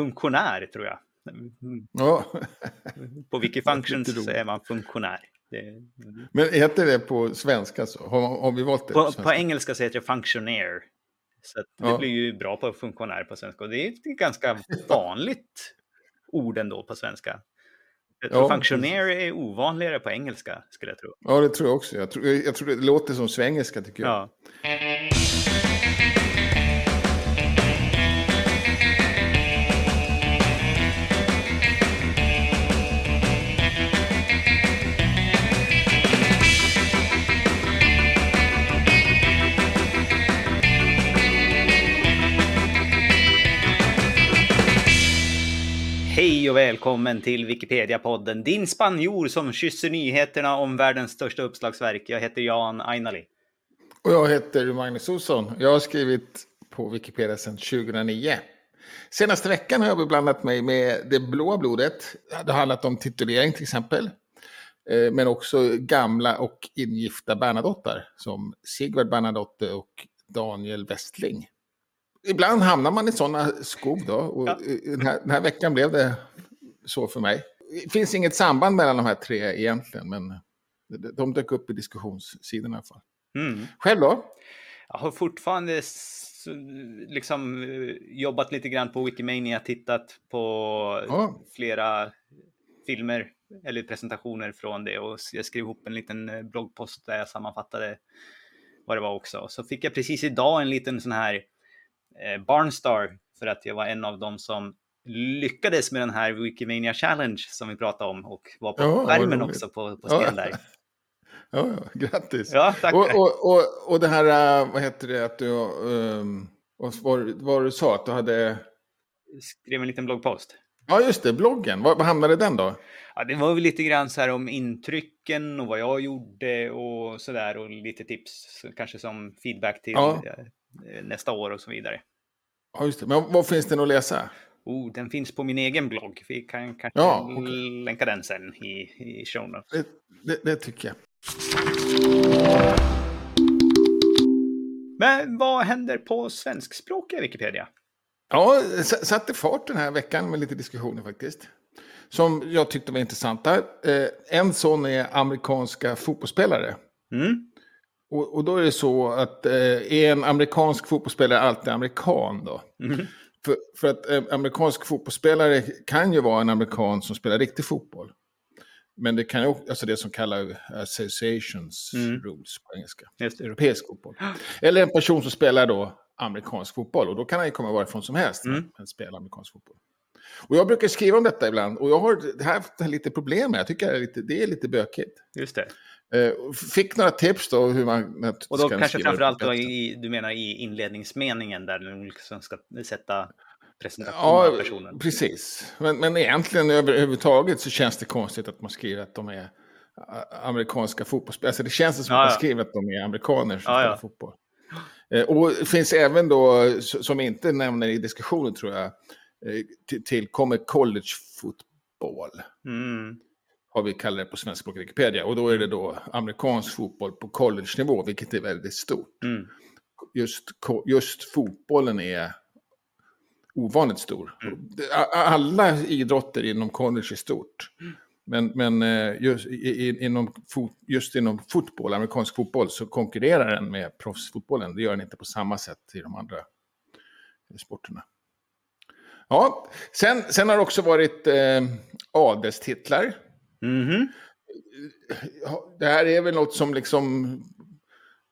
funktionär tror jag. Ja. På Wikifunctions är man funktionär. Det... Men heter det på svenska så? Har, har vi valt det? På, på, på engelska så heter det functionaire. Så det ja. blir ju bra på funktionär på svenska. Och det är ett ganska vanligt ord ändå på svenska. Ja, functionär är ovanligare på engelska, skulle jag tro. Ja, det tror jag också. Jag tror, jag tror det låter som svengelska, tycker jag. Ja. Hej och välkommen till Wikipedia-podden, din spanjor som kysser nyheterna om världens största uppslagsverk. Jag heter Jan Ainali. Och jag heter Magnus Olsson. Jag har skrivit på Wikipedia sedan 2009. Senaste veckan har jag beblandat mig med det blåa blodet. Det har handlat om titulering till exempel. Eh, men också gamla och ingifta Bernadottar som Sigvard Bernadotte och Daniel Westling ibland hamnar man i sådana skov då. Och ja. den, här, den här veckan blev det så för mig. Det finns inget samband mellan de här tre egentligen, men de dök upp i diskussionssidorna i alla fall. Mm. Själv då? Jag har fortfarande liksom jobbat lite grann på Wikimania, tittat på ja. flera filmer eller presentationer från det och jag skrev ihop en liten eh, bloggpost där jag sammanfattade vad det var också. Så fick jag precis idag en liten sån här eh, Barnstar för att jag var en av dem som lyckades med den här Wikimania Challenge som vi pratade om och var på ja, skärmen också på, på scen där. Ja, ja, grattis. Ja, tack. Och, och, och, och det här, äh, vad heter det, att du, um, vad, vad du sa, att du hade... Skrev en liten bloggpost. Ja, just det, bloggen. Var, var hamnade den då? Ja, det var väl lite grann så här om intrycken och vad jag gjorde och så där och lite tips, kanske som feedback till ja. Eh, nästa år och så vidare. Ja, just det. Men vad finns det att läsa? Oh, den finns på min egen blogg. Vi kan kanske ja, okay. länka den sen i, i show notes. Det, det, det tycker jag. Men vad händer på svenskspråkiga Wikipedia? Ja, satte fart den här veckan med lite diskussioner faktiskt. Som jag tyckte var intressanta. Eh, en sån är amerikanska fotbollsspelare. Mm. Och, och, då är det så att eh, är en amerikansk fotbollsspelare alltid amerikan då? Mm. För, för, att eh, amerikansk fotbollsspelare kan ju vara en amerikan som spelar riktig fotboll. Men det kan ju också, alltså det som kallas associations mm. rules på engelska. Europeisk fotboll. Eller en person som spelar då amerikansk fotboll. Och då kan han ju komma varifrån som helst. Mm. Men spela amerikansk fotboll. Och jag brukar skriva om detta ibland. Och jag har haft lite problem med Jag tycker det är lite, det är lite bökigt. Just det. Eh, fick några tips då hur man Och då kanske framförallt då i, du menar i inledningsmeningen där du liksom ska sätta presentation ja, av personen. precis. Men, men egentligen överhuvudtaget så känns det konstigt att man skriver att de är amerikanska fotbollsspelare. Alltså det känns som ja, att man skriver att de är amerikaner som ja, spelar fotboll. Eh, och det finns även då, som inte nämner i diskussionen tror jag, eh, till, kommer college-fotboll. Mm har vi kallat det på svenska Wikipedia. Och då är det då amerikansk fotboll på college-nivå, vilket är väldigt stort. Mm. Just, just fotbollen är ovanligt stor. Mm. Alla idrotter inom college är stort. Men, men eh, just, inom, just inom fotboll, amerikansk fotboll, så konkurrerar den med proffsfotbollen. Det gör den inte på samma sätt i de andra sporterna. Ja, sen, sen har det också varit eh, adelstitlar. Mm -hmm. Det här är väl något som liksom...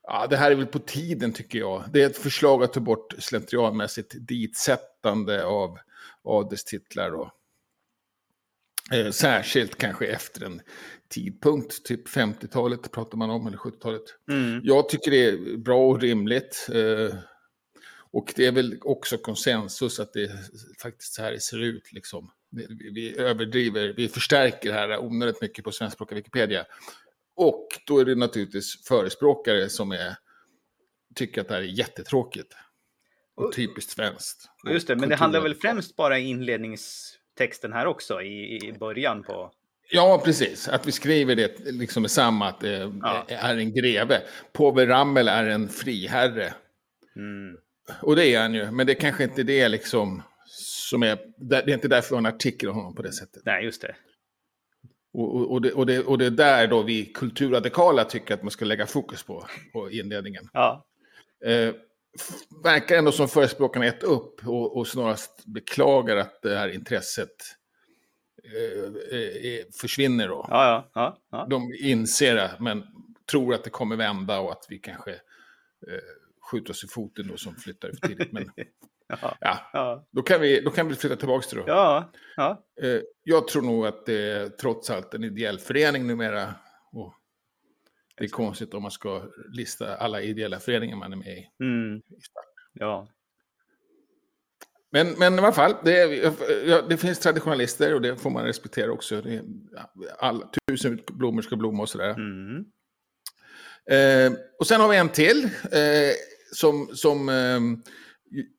Ja, det här är väl på tiden tycker jag. Det är ett förslag att ta bort slentrianmässigt ditsättande av adelstitlar. Och, eh, särskilt kanske efter en tidpunkt, typ 50-talet pratar man om, eller 70-talet. Mm. Jag tycker det är bra och rimligt. Eh, och det är väl också konsensus att det faktiskt så här det ser ut. Liksom vi överdriver, vi förstärker det här onödigt mycket på svenskspråkiga Wikipedia. Och då är det naturligtvis förespråkare som är, tycker att det här är jättetråkigt. Och typiskt svenskt. Just det, men det handlar väl främst bara i inledningstexten här också, i, i början på... Ja, precis. Att vi skriver det liksom med samma, att det ja. är en greve. Påve Ramel är en friherre. Mm. Och det är han ju, men det är kanske inte det liksom som är, det är inte därför vi har en artikel om honom på det sättet. Nej, just det. Och, och, det, och, det, och det är där då vi kulturradikala tycker att man ska lägga fokus på, på inledningen. Ja. Eh, verkar ändå som förespråkarna gett upp och, och snarast beklagar att det här intresset eh, eh, försvinner då. Ja, ja, ja, ja. De inser det, men tror att det kommer vända och att vi kanske skjuter oss i foten då som flyttar för tidigt. Men ja, ja, Då, kan vi, då kan vi flytta tillbaka till det. Ja, ja. Eh, jag tror nog att det är trots allt en ideell förening numera. Och det är konstigt om man ska lista alla ideella föreningar man är med i. Mm. Ja. Men, men i alla fall, det, är, det, finns traditionalister och det får man respektera också. Det all, tusen blommor ska blomma och sådär. Mm. Eh, och sen har vi en till eh, som, som eh,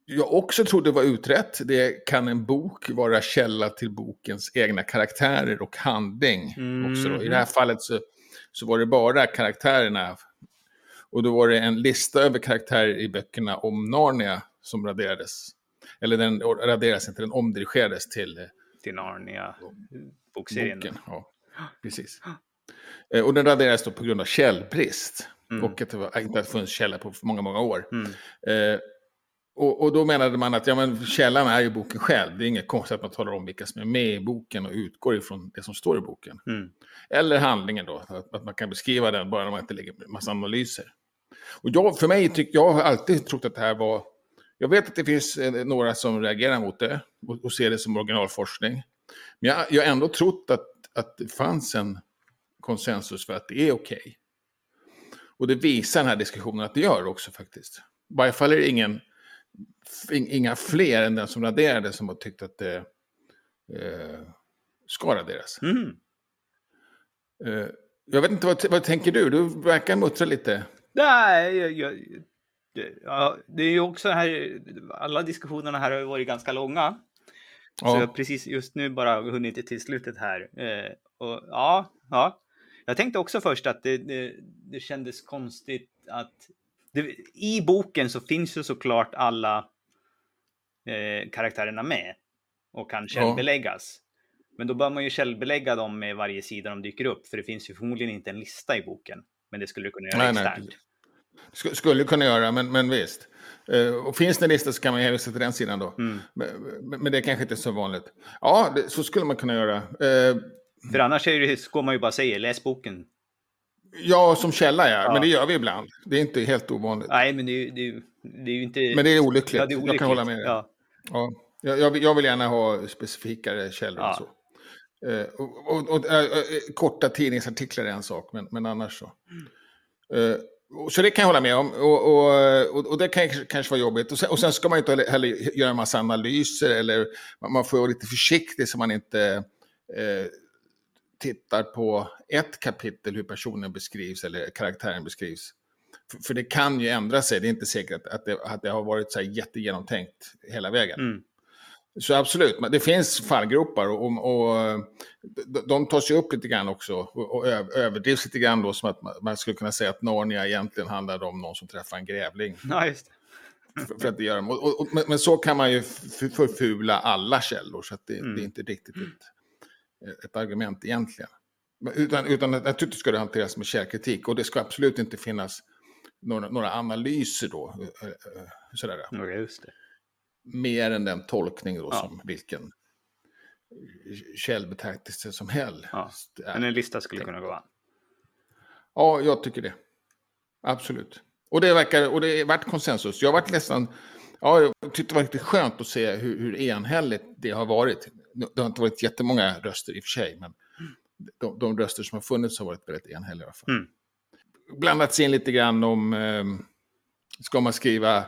jag också trodde var utrett. Det kan en bok vara källa till bokens egna karaktärer och handling. Mm. Också då. I det här fallet så, så var det bara karaktärerna. Och då var det en lista över karaktärer i böckerna om Narnia som raderades. Eller den raderades inte, den omdirigerades till... Eh, till Narnia, bokserien. Boken, ja, precis. Eh, och den raderades då på grund av källbrist. Mm. Och att det var, inte hade funnits källa på många, många år. Mm. Eh, och, och, då menade man att ja, men källan är ju boken själv. Det är inget konstigt att man talar om vilka som är med i boken och utgår ifrån det som står i boken. Mm. Eller handlingen då, att, att, man kan beskriva den bara när man inte lägger en massa analyser. Och jag, för mig, tyck, jag har alltid trott att det här var... Jag vet att det finns eh, några som reagerar mot det och, och ser det som originalforskning. Men jag, jag har ändå trott att, att det fanns en konsensus för att det är okej. Okay. Och det visar den här diskussionen att det gör också faktiskt. I varje fall är det ingen, inga fler än den som raderade som har tyckt att det eh, ska raderas. Mm. Eh, jag vet inte, vad, vad tänker du? Du verkar muttra lite. Nej, jag, jag, ja, det är ju också här, alla diskussionerna här har varit ganska långa. Ja. Så jag har precis just nu bara hunnit till slutet här. Eh, och ja, ja. Jag tänkte också först att det, det, det kändes konstigt att det, i boken så finns ju såklart alla eh, karaktärerna med och kan källbeläggas. Ja. Men då bör man ju källbelägga dem med varje sida de dyker upp, för det finns ju förmodligen inte en lista i boken. Men det skulle du kunna göra nej, externt. Nej. Skulle kunna göra, men, men visst. Uh, och finns det en lista så kan man hänvisa till den sidan då. Mm. Men, men, det är kanske inte så vanligt. Ja, det, så skulle man kunna göra. Uh, för annars är det, går man ju bara säga läs boken. Ja, som källa ja. ja. Men det gör vi ibland. Det är inte helt ovanligt. Nej, men det är, det är, det är ju inte... Men det är olyckligt. Ja, det är olyckligt. Jag kan hålla med dig. Ja. Ja. Jag, jag, vill gärna ha specifikare källor ja. och så. Eh, och, och, och äh, korta tidningsartiklar är en sak, men, men annars så. Mm. Eh, så det kan jag hålla med om. Och, och, det kan kanske vara jobbigt. Och sen, och sen ska man inte heller göra en massa analyser. Eller man får vara lite försiktig så man inte eh, tittar på ett kapitel hur personen beskrivs eller karaktären beskrivs. För, för det kan ju ändra sig. Det är inte säkert att det, att det har varit så här jättegenomtänkt hela vägen. Mm. Så absolut, det finns fallgropar och, och, de tas ju upp lite grann också och överdrivs lite grann då som att man skulle kunna säga att Narnia egentligen handlade om någon som träffar en grävling. Ja, just för, för att det gör de. Och, och, men, så kan man ju förfula alla källor så att det, mm. det är inte riktigt ett, ett argument egentligen. Utan, utan naturligtvis ska det hanteras med källkritik och det ska absolut inte finnas några, några analyser då. Eh, eh, sådär. Ja, just det mer än den tolkning då ja. som vilken källbetraktelse som helst. Ja. Men en lista skulle kunna gå an. Ja, jag tycker det. Absolut. Och det verkar, och det varit konsensus. Jag varit nästan, ja, jag tyckte det var riktigt skönt att se hur, hur enhälligt det har varit. Det har inte varit jättemånga röster i och för sig, men de, de röster som har funnits har varit väldigt enhälliga i alla fall. Mm. Blandats in lite grann om, eh, ska man skriva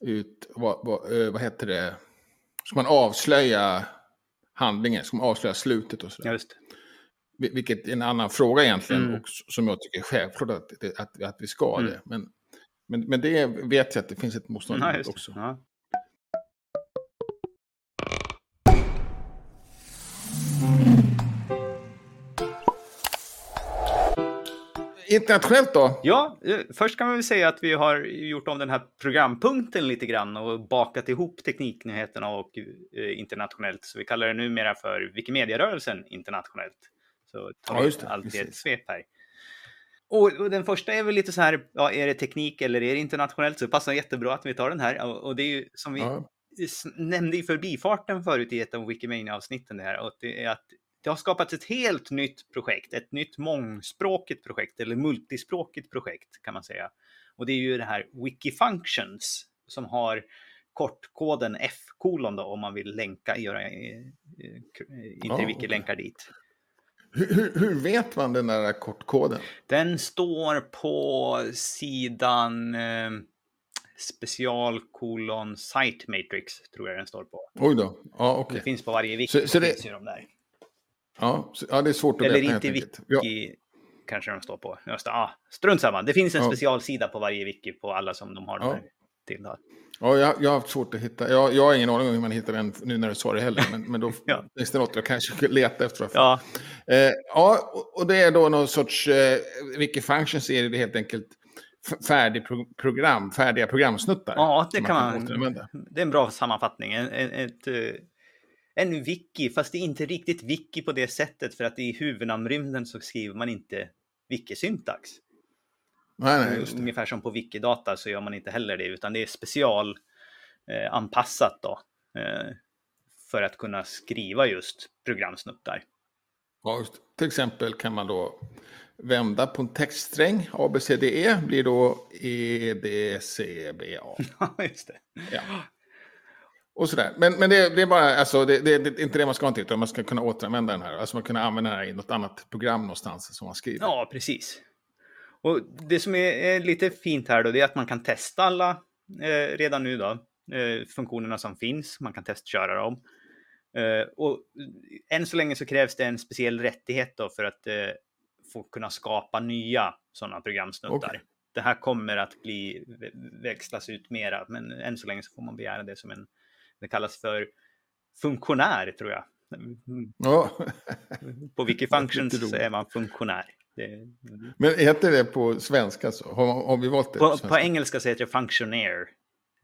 ut, vad, vad, eh, vad heter det, ska man avslöja handlingen, ska man avslöja slutet och sådär. Just. Vilket är en annan fråga egentligen, mm. och som jag tycker är självklart att, att, att vi ska mm. det. Men, men, men det vet jag att det finns ett motstånd mot också. Ja. Internationellt då? Ja, eh, först kan man väl säga att vi har gjort om den här programpunkten lite grann och bakat ihop tekniknyheterna och eh, internationellt. Så vi kallar det numera för Wikimedia-rörelsen internationellt. Så tar vi ja, allt i ett svep här. Och, och, den första är väl lite så här, ja, är det teknik eller är det internationellt? Så det passar jättebra att vi tar den här. Och, och det är ju som vi ja. nämnde i förbifarten förut i ett av Wikimania-avsnitten, det här, och det är att det har skapats ett helt nytt projekt, ett nytt mångspråkigt projekt eller multispråkigt projekt kan man säga. Och det är ju det här Wikifunctions som har kortkoden F kolon då om man vill länka, göra eh, eh, interwiki-länkar dit. Hur, hur, vet man den där kortkoden? Den står på sidan eh, specialkolon site matrix tror jag den står på. Oj då, ja okej. Okay. Det finns på varje wiki. Så, så det... finns ju de där. Ja, ja, det är svårt att Eller veta. Eller inte wiki ja. kanske de står på. Just, ah, strunt samma, det finns en ja. specialsida på varje wiki på alla som de har ja. till. Då. Ja, jag, jag har haft svårt att hitta. Jag, jag har ingen aning om hur man hittar den nu när du sa det heller. Men, men då ja. finns det något jag kanske skulle leta efter. Ja. Eh, ja, och det är då någon sorts, eh, vilka functions är det helt enkelt färdig pro program, färdiga programsnuttar. Ja, det kan man. man det är en bra sammanfattning. En, ett, eh, en wiki, fast det är inte riktigt wiki på det sättet för att i huvudnamnrymden så skriver man inte wiki-syntax. Nej, nej, Ungefär som på Wikidata så gör man inte heller det, utan det är specialanpassat eh, då. Eh, för att kunna skriva just programsnuttar. Ja, just. Till exempel kan man då vända på en textsträng. ABCDE blir då EDCBA. Ja, just det. Ja. Och sådär. Men, men det, det är bara, alltså, det, det, det, inte det man ska ha utan man ska kunna återanvända den här. Alltså man kunna använda den här i något annat program någonstans som man skriver. Ja, precis. Och det som är, är lite fint här då, det är att man kan testa alla eh, redan nu då, eh, funktionerna som finns. Man kan testköra dem. Eh, och än så länge så krävs det en speciell rättighet då för att eh, få kunna skapa nya sådana programsnuttar. Okay. Det här kommer att bli växlas ut mera, men än så länge så får man begära det som en, det kallas för funktionär tror jag. Ja. På Wikifunctions är man funktionär. Det... Men heter det på svenska så? Har, har vi valt det? På, på, på engelska så heter det functionär.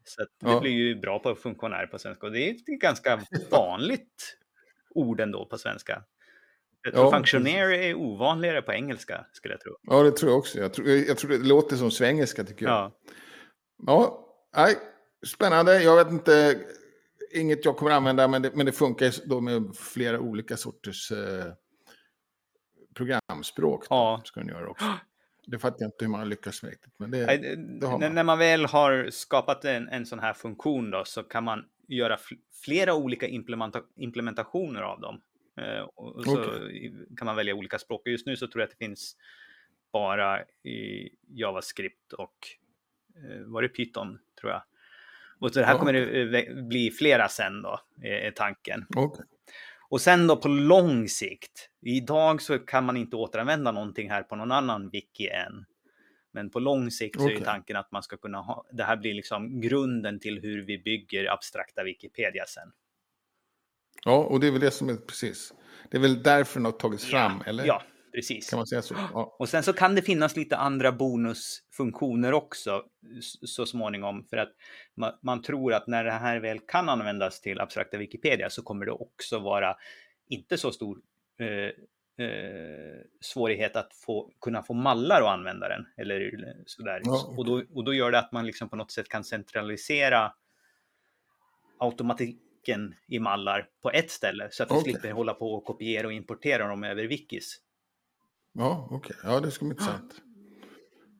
Så det ja. blir ju bra på funktionär på svenska. Och det är ett ganska vanligt ord ändå på svenska. Ja, functionär är ovanligare på engelska, skulle jag tro. Ja, det tror jag också. Jag tror, jag tror det låter som svengelska, tycker jag. Ja. Ja, nej, spännande. Jag vet inte, inget jag kommer använda, men det, men det funkar då med flera olika sorters eh, programspråk. Ja. Ska den göra också. Det fattar jag inte hur man har lyckats med riktigt. Men det, det har man. När man väl har skapat en, en sån här funktion då, så kan man göra flera olika implementa implementationer av dem. Eh, och så okay. kan man välja olika språk. Just nu så tror jag att det finns bara i JavaScript och eh, var det Python tror jag. Och så det här ja. kommer det bli flera sen då, är tanken. Okay. Och sen då på lång sikt, idag så kan man inte återanvända någonting här på någon annan wiki än. Men på lång sikt så okay. är tanken att man ska kunna ha, det här blir liksom grunden till hur vi bygger abstrakta Wikipedia sen. Ja, och det är väl det som är precis. Det är väl därför den har tagits fram, ja, eller? Ja, precis. Kan man säga så? Ja. Och sen så kan det finnas lite andra bonusfunktioner också så småningom. För att man, man, tror att när det här väl kan användas till abstrakta Wikipedia så kommer det också vara inte så stor eh, eh, svårighet att få, kunna få mallar att använda den. Eller sådär. Ja. Och, då, och då gör det att man liksom på något sätt kan centralisera automatiken i mallar på ett ställe så att vi okay. slipper hålla på och kopiera och importera dem över wikis. Ja, okej. Okay. Ja, det ska bli intressant.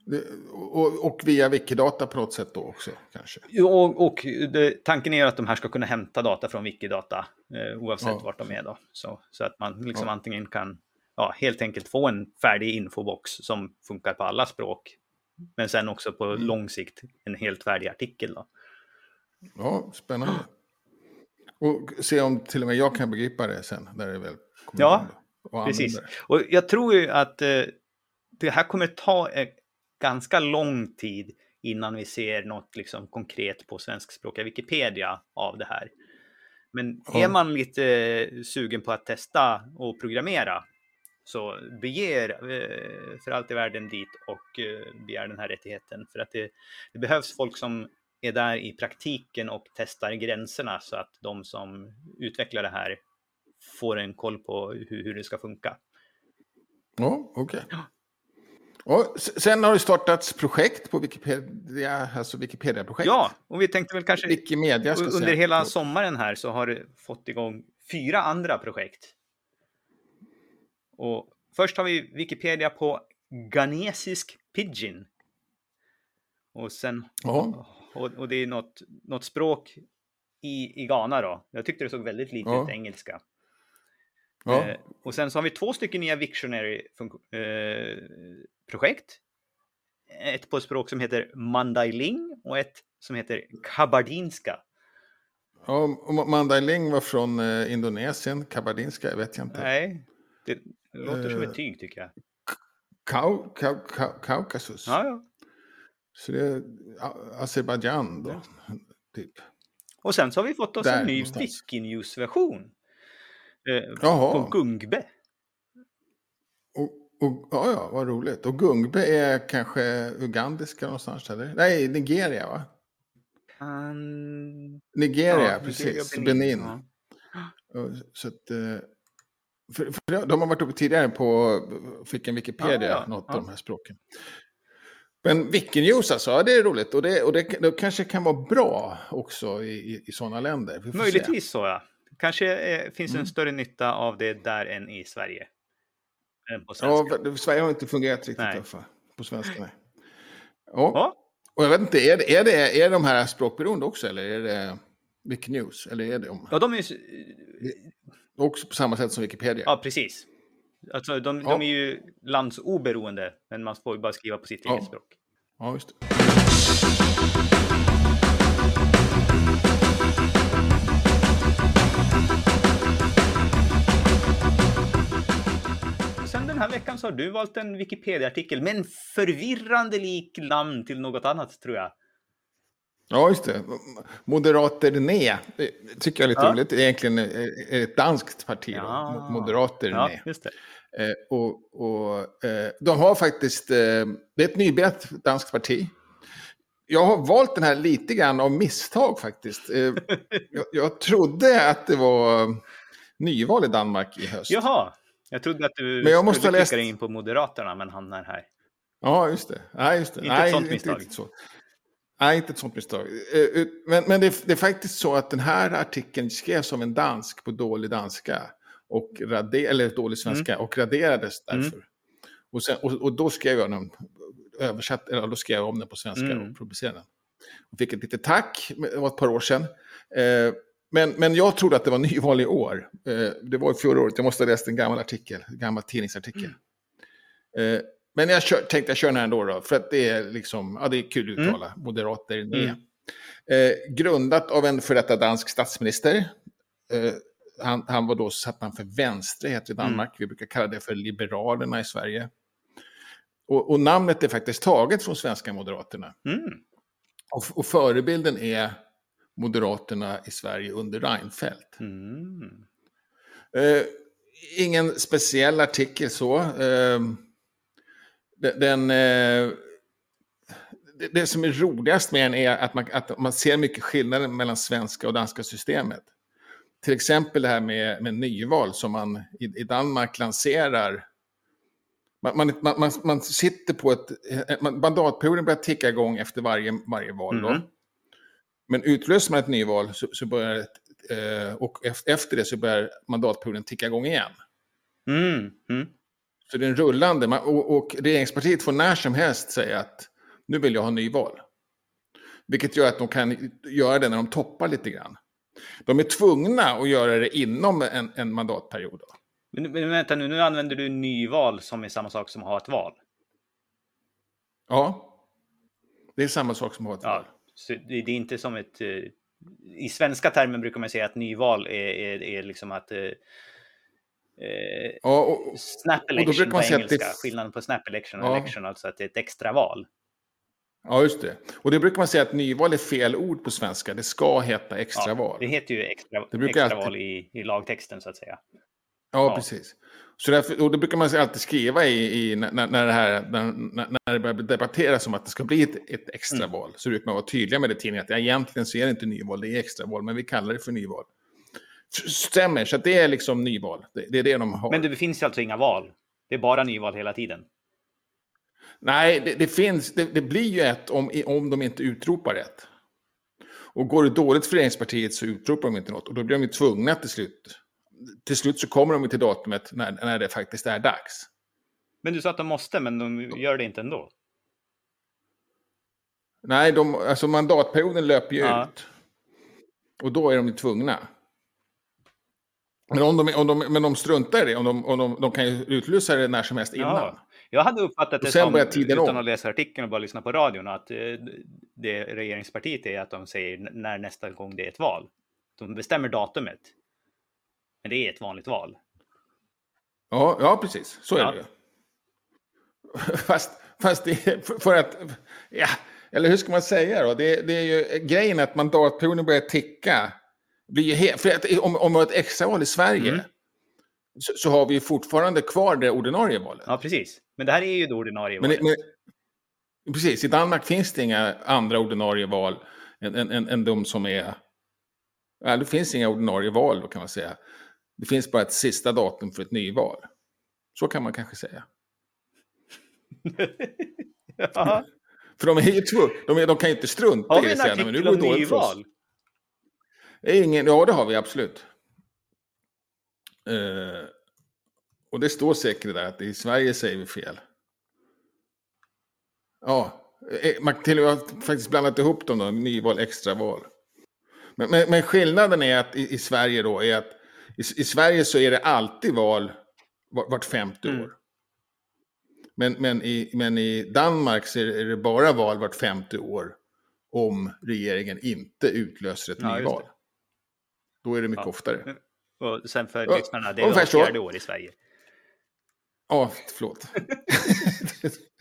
Det, och, och, via Wikidata på något sätt då också kanske? Och, och det, tanken är att de här ska kunna hämta data från Wikidata eh, oavsett ja. vart de är då. Så, så att man liksom ja. antingen kan ja, helt enkelt få en färdig infobox som funkar på alla språk. Men sen också på mm. lång sikt en helt färdig artikel. Då. Ja, spännande. Och se om till och med jag kan begripa det sen när det väl kommer Ja, precis. Och jag tror ju att eh, det här kommer ta eh, ganska lång tid innan vi ser något liksom konkret på svenskspråkiga Wikipedia av det här. Men är man lite sugen på att testa och programmera Så bege er eh, för allt i världen dit och eh, begär den här rättigheten. För att det, det, behövs folk som är där i praktiken och testar gränserna så att de som utvecklar det här får en koll på hur, hur det ska funka. Ja, okej. Okay. Och sen har det startats projekt på Wikipedia, alltså Wikipedia-projekt. Ja, och vi tänkte väl kanske Wikimedia, under säga. hela sommaren här så har det fått igång fyra andra projekt. Och först har vi Wikipedia på ghanesisk pidgin. Och sen, ja. och, och, det är något, något språk i, i Ghana då. Jag tyckte det såg väldigt likt ja. ut engelska. Ja. Eh, och sen så har vi två stycken nya Wiktionary-projekt. Eh, ett på ett språk som heter Mandailing och ett som heter Kabardinska. Ja, Mandailing var från eh, Indonesien, Kabardinska vet jag inte. Nej, det låter som ett eh, tyg tycker jag. Kau, kau, kau, Kaukasus. Ja, ja. Så det är Azerbajdzjan då, ja. typ. Och sen så har vi fått oss Där, en ny Wikinews-version. Eh, på Gungbe. Och, och, ja, ja, vad roligt. Och Gungbe är kanske ugandiska någonstans, eller? Nej, Nigeria, va? Um... Nigeria, ja, precis. Benin. Benin. Ja. Så att, eh, för, för de har varit uppe tidigare på, fick en Wikipedia, ja, något av de här språken. Men Wikinews alltså, ja, det är roligt. Och det, och det, det kanske kan vara bra också i, i, i sådana länder. Möjligtvis se. så ja. Kanske eh, finns mm. en större nytta av det där än i Sverige. Än på svenska. Ja, Sverige har inte fungerat riktigt nej. För, på svenska. Nej. Ja. ja. Och jag vet inte, är det, är det, är de här språkberoende också eller är det Wikinews? Eller är det om... Ja, de är Också på samma sätt som Wikipedia? Ja, precis. Alltså, de, ja. de är ju landsoberoende, men man får ju bara skriva på sitt ja. eget språk. Ja, just det. Här veckan så har du valt en Wikipedia-artikel med en förvirrande lik namn till något annat, tror jag. Ja, just det. Moderater Ne. Det tycker jag är lite ja. roligt. Det är egentligen ett danskt parti. Ja. Moderater ja, Just det. Eh, och, och eh, de har faktiskt, eh, det är ett nybildat danskt parti. Jag har valt den här lite grann av misstag faktiskt. Jag, jag trodde att det var nyval i Danmark i höst. Jaha. Jag trodde att du men jag måste skulle klicka läst... in på Moderaterna men hamnar här. Ja, just det. Nej, just det. Inte Nej, ett sånt misstag. Inte så. Nej, inte ett sånt misstag. Eh, eh, men, men det, är, det, är faktiskt så att den här artikeln skrevs av en dansk på dålig danska. Och rader, eller dålig svenska mm. och raderades därför. Mm. Och, sen, och, och, då skrev jag den, översatt, eller då skrev jag om den på svenska mm. och publicerade den. Och fick ett litet tack, det var ett par år sedan. Eh, men, men jag trodde att det var nyval i år. Eh, det var förra året, jag måste ha läst en gammal artikel, en gammal tidningsartikel. Mm. Eh, men jag kör, tänkte jag kör den här ändå, då, för att det är, liksom, ja, det är kul att mm. uttala, mm. moderater mm. Eh, grundat av en för detta dansk statsminister. Eh, han, han, var då, satt han för vänstre, heter i Danmark. Mm. Vi brukar kalla det för Liberalerna i Sverige. Och, och namnet är faktiskt taget från svenska Moderaterna. Mm. Och, och förebilden är Moderaterna i Sverige under Reinfeldt. Mm. Eh, ingen speciell artikel så. Eh, den, eh, det, det, som är roligast med den är att man, att man ser mycket skillnader mellan svenska och danska systemet. Till exempel det här med, med nyval som man i, i Danmark lanserar. Man, man, man, man, sitter på ett... Mandatperioden börjar ticka igång efter varje, varje val. Mm. Men utlöser man ett nyval så, så börjar eh, och efter det så börjar mandatperioden ticka igång igen. Mm. Mm. Så det är en rullande, och, och regeringspartiet får när som helst säga att nu vill jag ha nyval. Vilket gör att de kan göra det när de toppar lite grann. De är tvungna att göra det inom en, en mandatperiod. Då. Men, men vänta nu, nu använder du nyval som är samma sak som att ha ett val. Ja, det är samma sak som att ha ett ja. val. Så det, är inte som ett... Eh, I svenska termer brukar man säga att nyval är, är, är liksom att... Eh, eh ja, och, snap election på engelska. Det... Skillnaden på snap election och ja. election, alltså att det är ett extra val. Ja, just det. Och det brukar man säga att nyval är fel ord på svenska. Det ska heta extraval. Ja, det heter ju extra, det extraval alltid... i, i lagtexten så att säga. Ja, precis. Så därför, och det brukar man alltid skriva i, i när, när, det här, när, när det börjar debatteras om att det ska bli ett, ett extraval. Mm. Så brukar man vara tydliga med det tidningen att ja, egentligen så är det inte nyval, det är extraval, men vi kallar det för nyval. Stämmer, så det är liksom nyval. Det, det, är det de har. Men det finns alltså inga val? Det är bara nyval hela tiden? Nej, det, det finns, det, det, blir ju ett om, om de inte utropar ett. Och går det dåligt för regeringspartiet så utropar de inte något. Och då blir de ju tvungna till slut. Till slut så kommer de till datumet när, när det faktiskt är dags. Men du sa att de måste, men de gör det inte ändå? Nej, de, alltså mandatperioden löper ju ja. ut. Och då är de ju tvungna. Men om de, om de, men de struntar i det, om de, om de, de kan ju utlysa det när som helst innan. Ja. Jag hade uppfattat det som, utan att läsa artikeln och bara lyssna på radion, att eh, det regeringspartiet är att de säger när nästa gång det är ett val. De bestämmer datumet. Men det är ett vanligt val. Ja, ja precis. Så är ja. det. Fast, fast det är för att, ja, eller hur ska man säga då? Det, det är ju grejen att mandatperioden börjar ticka. Blir för att, om, om vi har ett extraval i Sverige mm. så, så, har vi fortfarande kvar det ordinarie valet. Ja, precis. Men det här är ju det ordinarie valet. Men, men, precis, i Danmark finns det inga andra ordinarie val än, än, än, än de som är... Ja, det finns inga ordinarie val då kan man säga. Det finns bara ett sista datum för ett nyval. Så kan man kanske säga. ja. För de är ju två, de, de kan ju inte strunta i det sen. Har vi en artikel om nyval? Ingen, ja, det har vi absolut. Uh, och det står säkert där att i Sverige säger vi fel. Ja, eh, man till och med faktiskt blandat ihop dem då, nyval, extraval. Men, men, men skillnaden är att i, i, Sverige då är att i, i, Sverige så är det alltid val vart femte mm. år. Men, men, i, men i Danmark så är det bara val vart femte år om regeringen inte utlöser ett ja, nyval. Då är det mycket ja. oftare. Och sen för ja, lyssnarna, det är var fjärde år i Sverige. Ja, förlåt.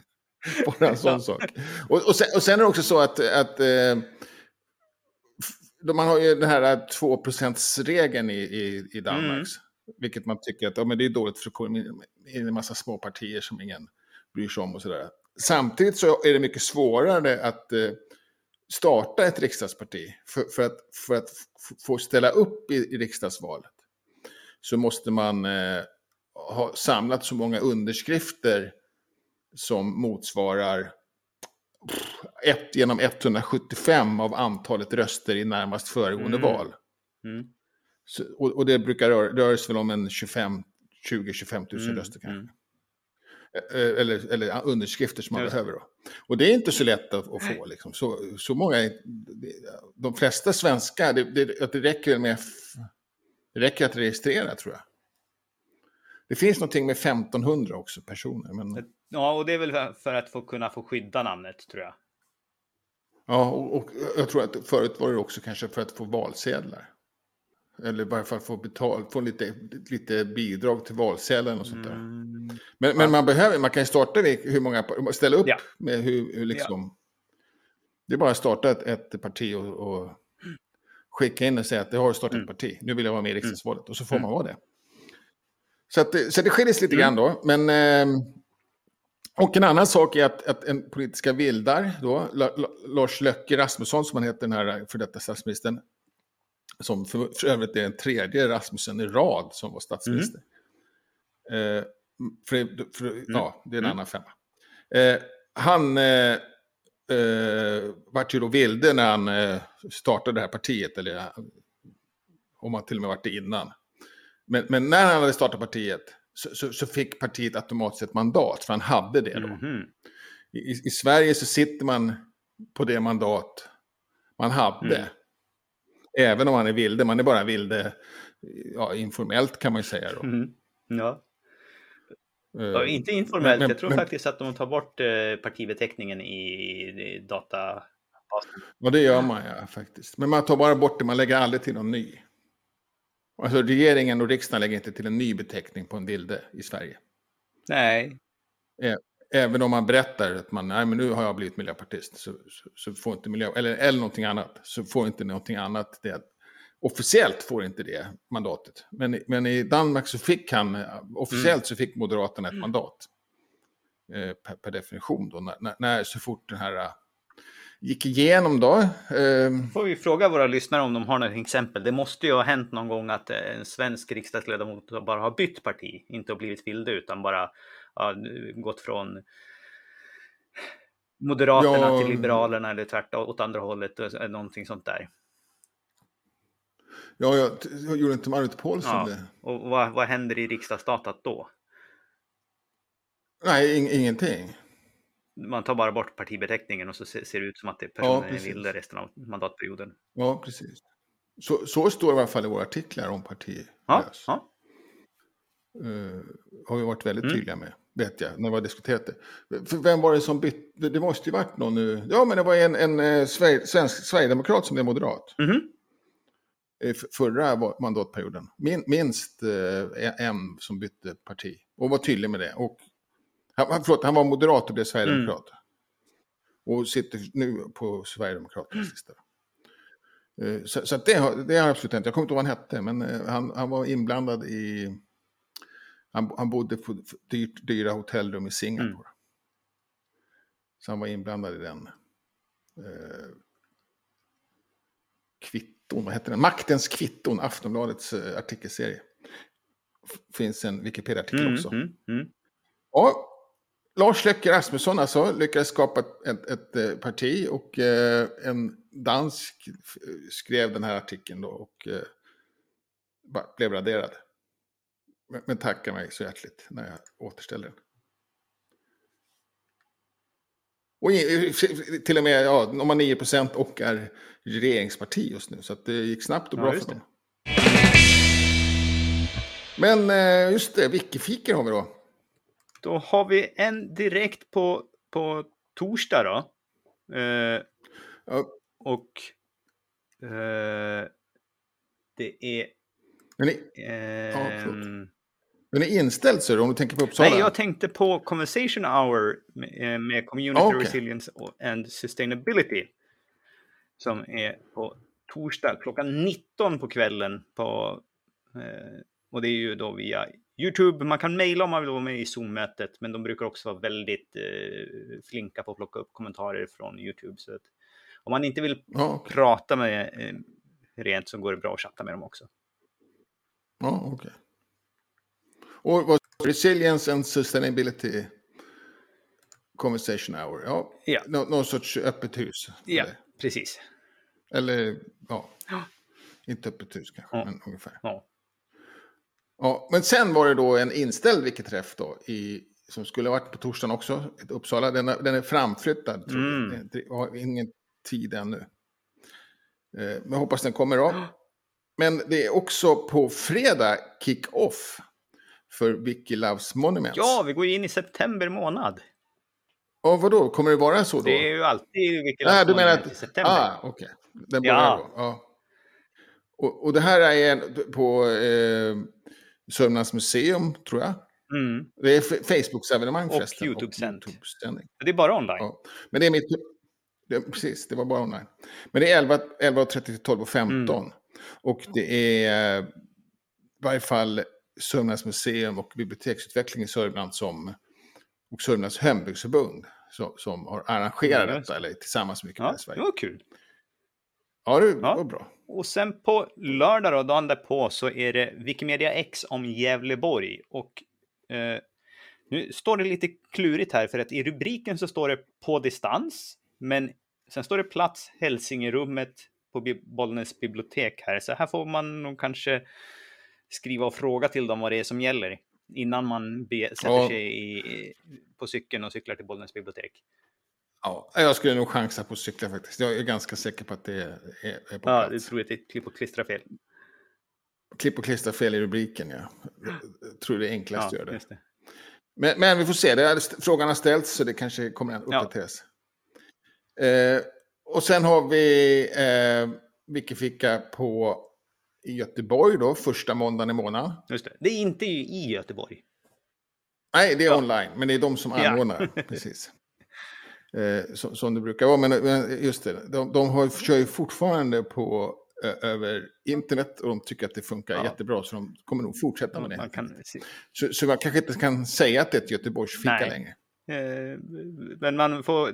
Bara en sån sak. Och, och, sen, och sen är det också så att, att eh, man har ju den här 2 regeln i, i, i Danmark. Mm. Vilket man tycker att ja, men det är dåligt för det är en massa små partier som ingen bryr sig om och sådär. Samtidigt så är det mycket svårare att eh, starta ett riksdagsparti. För, för, att, för att få ställa upp i, i riksdagsvalet så måste man eh, ha samlat så många underskrifter som motsvarar ett genom 175 av antalet röster i närmast föregående mm. val. Mm. Så, och, och, det brukar röra, röra sig väl om en 25, 20-25 000 mm. röster kanske. Mm. Eller, eller underskrifter som man behöver. Då. Och det är inte så lätt att, att få. Liksom. Så, så många, de flesta svenskar, det, det, det räcker med det räcker att registrera tror jag. Det finns någonting med 1500 också personer. Men... Ja, och det är väl för att få kunna få skydda namnet tror jag. Ja, och, och jag tror att förut var det också kanske för att få valsedlar. Eller bara för att få betalt, få lite, lite bidrag till valsedlarna och sånt där. Mm. Men, men man behöver, man kan starta hur många, ställa upp ja. med hur, hur liksom. Ja. Det är bara att starta ett, ett parti och, och, skicka in och säga att det har startat mm. ett parti. Nu vill jag vara med i mm. riksdagsvalet. Och så får man vara det. Så, att, så det skiljer sig lite mm. grann då. Men, eh, och en annan sak är att, att en politiska vildar, då, Lars Löcke Rasmusson som han heter, den här för detta statsministern, som för, för övrigt är den tredje Rasmussen i rad som var statsminister. Mm. Eh, för, för, mm. Ja, det är en mm. annan femma. Eh, han eh, eh, vart ju då vilde när han eh, startade det här partiet, eller om han till och med varit det innan. Men, men när han hade startat partiet så, så, så, fick partiet automatiskt ett mandat, för han hade det då. Mm. I, I, Sverige så sitter man på det mandat man hade. Mm. Även om man är vilde, man är bara vilde ja, informellt kan man ju säga då. Mm. Ja. Uh, ja, inte informellt, men, jag tror men, faktiskt att de tar bort uh, partibeteckningen i, i databasen. Ja, det gör man ja, faktiskt. Men man tar bara bort det, man lägger aldrig till någon ny. Alltså regeringen och riksdagen lägger inte till en ny beteckning på en vilde i Sverige. Nej. Även om man berättar att man, nej men nu har jag blivit miljöpartist, så, så, så får inte miljö, eller, eller någonting annat, så får inte någonting annat det officiellt får inte det mandatet. Men, men i Danmark så fick han, officiellt mm. så fick Moderaterna ett mandat. Eh, per, per, definition då, när, när, så fort den här gick igenom då. Eh... Får vi fråga våra lyssnare om de har något exempel. Det måste ju ha hänt någon gång att en svensk riksdagsledamot bara har bytt parti, inte har blivit vilde utan bara ja, gått från Moderaterna ja... till Liberalerna eller tvärtom åt andra hållet, någonting sånt där. Ja, jag, jag gjorde inte Marit Paulsson ja. det. Och vad, vad händer i riksdagsdatat då? Nej, in, ingenting man tar bara bort partibeteckningen och så ser det ut som att det personen ja, är vilde resten av mandatperioden. Ja, precis. Så, så står det i alla fall i våra artiklar om partilös. Ja, ja. Uh, har vi varit väldigt mm. tydliga med, vet jag, när vi har diskuterat det. För vem var det som bytte? Det måste ju varit någon nu. Ja, men det var en, en, en eh, svensk sverigedemokrat som blev moderat. Mm. Förra mandatperioden. Min, minst eh, en som bytte parti. Och var tydlig med det. Och han, förlåt, han var moderat och blev sverigedemokrat. Mm. Och sitter nu på Sverigedemokraternas lista. Mm. Så, så det, har, det har absolut hänt. Jag kommer inte ihåg vad han hette, men eh, han, han var inblandad i... Han, han bodde på dyrt, dyra hotellrum i Singapore. Mm. Så han var inblandad i den. Eh, kvitton, vad heter den? Maktens kvitton, Aftonbladets eh, artikelserie. Finns en Wikipedia-artikel mm, också. Mm, mm. Ja, Lars Løkke Rasmusson alltså lyckades skapa ett, ett, ett parti och eh, en dansk skrev den här artikeln då och eh, blev raderad. Men, men tackar mig så hjärtligt när jag återställer den. Och till och med, ja, de har 9 procent och är regeringsparti just nu. Så det gick snabbt och bra ja, för dem. Men eh, just det, Wikifika har vi då. Då har vi en direkt på, på torsdag då. Eh, ja. Och eh, det är... Den är, eh, ja, den är inställd så om du tänker på Uppsala? Nej, jag tänkte på Conversation Hour med, med Community okay. Resilience and Sustainability. Som är på torsdag klockan 19 på kvällen. På, eh, och det är ju då via Youtube, man kan mejla om man vill vara med i Zoom-mötet, men de brukar också vara väldigt eh, flinka på att plocka upp kommentarer från Youtube. Så att om man inte vill ja, okay. prata med eh, rent så går det bra att chatta med dem också. Ja, okej. Okay. Och vad Resilience and Sustainability Conversation Hour, ja. ja. Nå någon sorts öppet hus. Ja, eller? precis. Eller, ja. ja. Inte öppet hus kanske, ja. men ungefär. Ja. Ja, men sen var det då en inställd Wiki-träff då, i, som skulle ha varit på torsdagen också, i Uppsala. Den är, den är framflyttad, tror mm. jag. har ingen tid ännu. Eh, men jag hoppas den kommer då. Men det är också på fredag kick-off för Wiki Loves Monuments. Ja, vi går in i september månad. Ja, vadå? Kommer det vara så då? Det är ju alltid Wiki Loves ah, Monuments att, i september. Ah, okej. Okay. Den börjar ja. då. Ja. Och, och det här är en, på... Eh, Sörmlands museum, tror jag. Mm. Det är Facebook-evenemang förresten. Och YouTube-sänd. YouTube det är bara online. Ja. Men det är mitt... Det, precis, det var bara online. Men det är 11.30 11 till 12.15. Mm. Och det är i varje fall Sörmlands museum och biblioteksutveckling i Sörmland som och Sörmlands hembygdsförbund som, som har arrangerat mm. detta, eller tillsammans med Wikipedia ja, Sverige. Det var kul. Ja, det ja. var bra. Och sen på lördag då, dagen därpå, så är det Wikimedia X om Gävleborg. Och eh, nu står det lite klurigt här, för att i rubriken så står det på distans, men sen står det plats Hälsingerummet på Bollnäs bibliotek här. Så här får man nog kanske skriva och fråga till dem vad det är som gäller innan man be, sätter ja. sig i, på cykeln och cyklar till Bollnäs bibliotek. Ja, jag skulle nog chansa på cykla faktiskt. Jag är ganska säker på att det är, är på Ja, plats. du tror att det är klipp och klistra fel. Klipp och klistra fel i rubriken, ja. Jag tror det är enklast ja, att göra det. det. Men, men, vi får se, det är, frågan har ställts så det kanske kommer att uppdateras. Ja. Eh, och sen har vi eh, Wikifika på i Göteborg då, första måndagen i månaden. Just det. det är inte i Göteborg. Nej, det är ja. online, men det är de som anordnar. Ja. Precis. Eh, som, som, det brukar vara. Men, men just det, de, de har, kör ju fortfarande på över internet och de tycker att det funkar ja. jättebra så de kommer nog fortsätta med det. Man kan... så, så man kanske inte kan säga att det är ett Göteborgsfika Nej. längre. Eh, men man får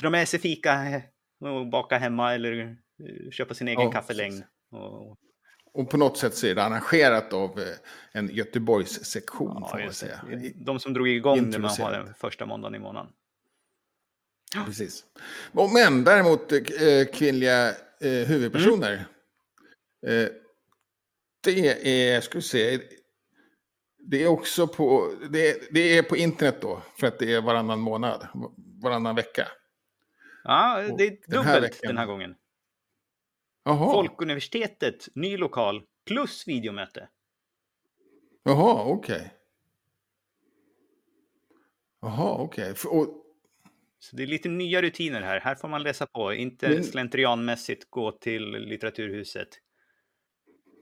dra med sig fika och baka hemma eller eh, köpa sin egen ja, kaffelängd. Och... och... på något sätt så är det arrangerat av eh, en Göteborgssektion. Ja, får man säga. De som drog igång det man har den första måndagen i månaden. Precis. Men däremot kvinnliga eh, huvudpersoner. Mm. Eh, det är, ska vi se, det är också på, det, det, är på internet då, för att det är varannan månad, varannan vecka. Ja, det är dubbelt den här, veckan, den här gången. Aha. Folkuniversitetet, ny lokal, plus videomöte. Jaha, okej. Okay. Jaha, okej. Okay. Så det är lite nya rutiner här. Här får man läsa på, inte Men... slentrianmässigt gå till Litteraturhuset.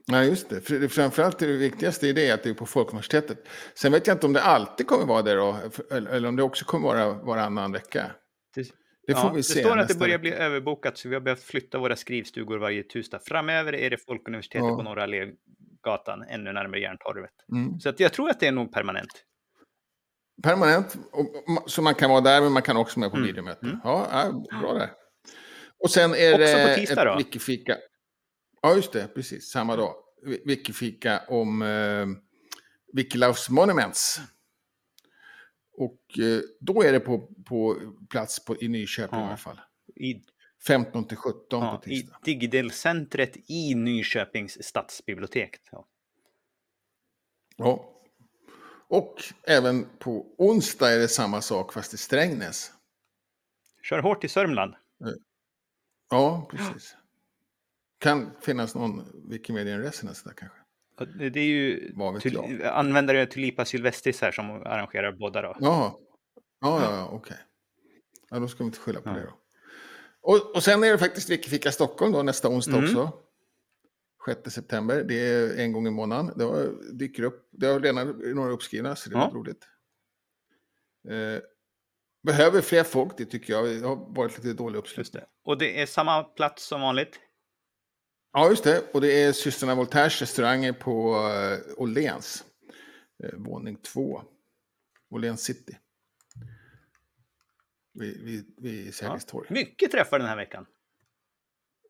Nej, just det. För, framförallt är det viktigaste i det att det är på Folkuniversitetet. Sen vet jag inte om det alltid kommer vara det då, eller om det också kommer vara varannan vecka. Det, det får ja, vi se. Det står att det börjar bli överbokat, så vi har behövt flytta våra skrivstugor varje tisdag. Framöver är det Folkuniversitetet ja. på Norra Allégatan, ännu närmare Järntorget. Mm. Så att jag tror att det är nog permanent. Permanent, så man kan vara där men man kan också vara med på mm. videomöten. Mm. Ja, ja, bra där. Och sen är också det på tisdag, ett wikifika. Ja, just det, precis, samma dag. Wikifika om eh, Wikiloves Monuments. Och eh, då är det på, på plats på, i Nyköping ja. i alla fall. I, 15 till 17 ja, på tisdag. I Digdelcentret i Nyköpings stadsbibliotek. Ja. ja. Och även på onsdag är det samma sak fast i Strängnäs. Kör hårt i Sörmland. Ja, precis. Kan finnas någon Wikimedia Resonance där kanske. Det är ju användare Tulipa Sylvestris här som arrangerar båda då. Ja, ja, ja, ja okej. Okay. Ja, då ska vi inte skylla på ja. det då. Och, och sen är det faktiskt Wikifika Stockholm då nästa onsdag mm. också. 6 september. Det är en gång i månaden. Det dyker upp. Det har redan några uppskrivna, så det är ja. roligt. Eh, behöver fler folk, det tycker jag. Det har varit lite dålig uppslutning. Och det är samma plats som vanligt? Ja, just det. Och det är systrarna Voltaires restauranger på uh, Åhléns. Uh, våning två. Åhléns city. Vid, vid, vid Sergels torg. Ja, mycket träffar den här veckan.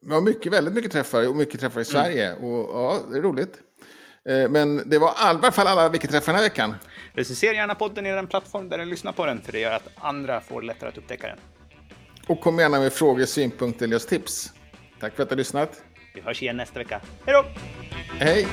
Ja, mycket, väldigt mycket träffar och mycket träffar i mm. Sverige. Mm. Och ja, det är roligt. Eh, men det var i alla fall alla vilka träffar den här veckan. Recensera gärna podden i den plattform där du lyssnar på den, för det gör att andra får lättare att upptäcka den. Och kom gärna med frågor, synpunkter eller tips. Tack för att du har lyssnat. Vi hörs igen nästa vecka. Hej då! Hej!